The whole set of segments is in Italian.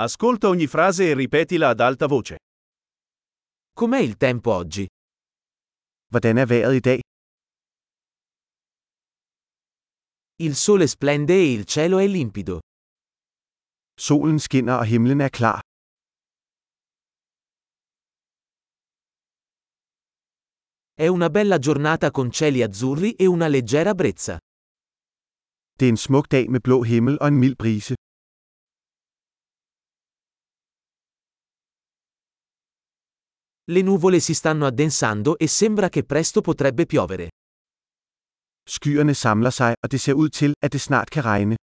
Ascolta ogni frase e ripetila ad alta voce. Com'è il tempo oggi? Hvordan er vejret i dag? Il sole splende e il cielo è limpido. Solen skinner og himlen er klar. È una bella giornata con cieli azzurri e una leggera brezza. Det er en smuk dag med blå himmel og en mild brise. Le nuvole si stanno addensando e sembra che presto potrebbe piovere. Skyerne samler sig, og det ser ud til, at det snart kan regne.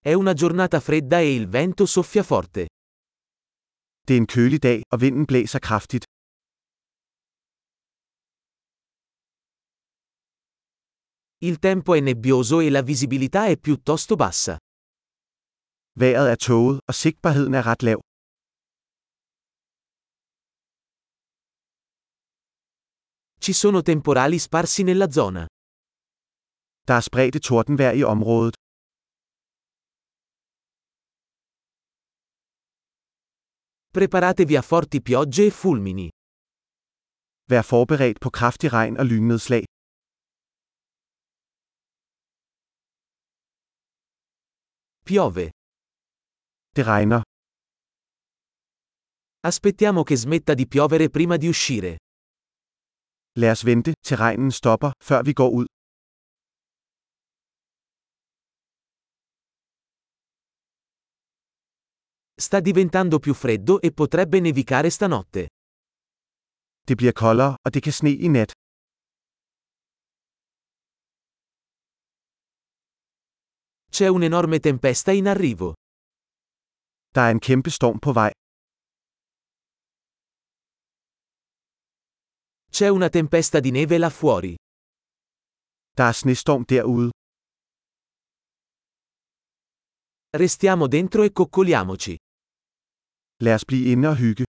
È una giornata fredda e il vento soffia forte. Det er en kølig dag, og vinden blæser kraftigt. Il tempo è nebbioso e la visibilità è piuttosto bassa. Vejret er tåget, og sigtbarheden er ret lav. Ci sono temporali sparsi nella zona. Der er spredte tordenvejr i området. Preparatevi a forti piogge e fulmini. Vær forberedt på kraftig regn og lynnedslag. Piove. Det regner. Aspettiamo che smetta di piovere prima di uscire. Lad os vente, til regnen stopper, før vi går ud. Sta diventando più freddo e potrebbe nevicare stanotte. Det bliver koldere, og det kan sne i nat. C'è un'enorme tempesta in arrivo. Der er en kæmpe storm på vej. C'è una tempesta di neve là fuori. Der er snestorm derude. Restiamo dentro e coccoliamoci. Lad os blive inde og hygge.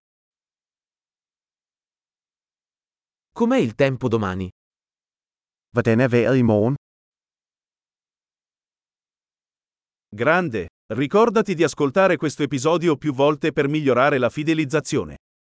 Com'è il tempo domani? Hvordan er vejret i morgen? Grande! Ricordati di ascoltare questo episodio più volte per migliorare la fidelizzazione.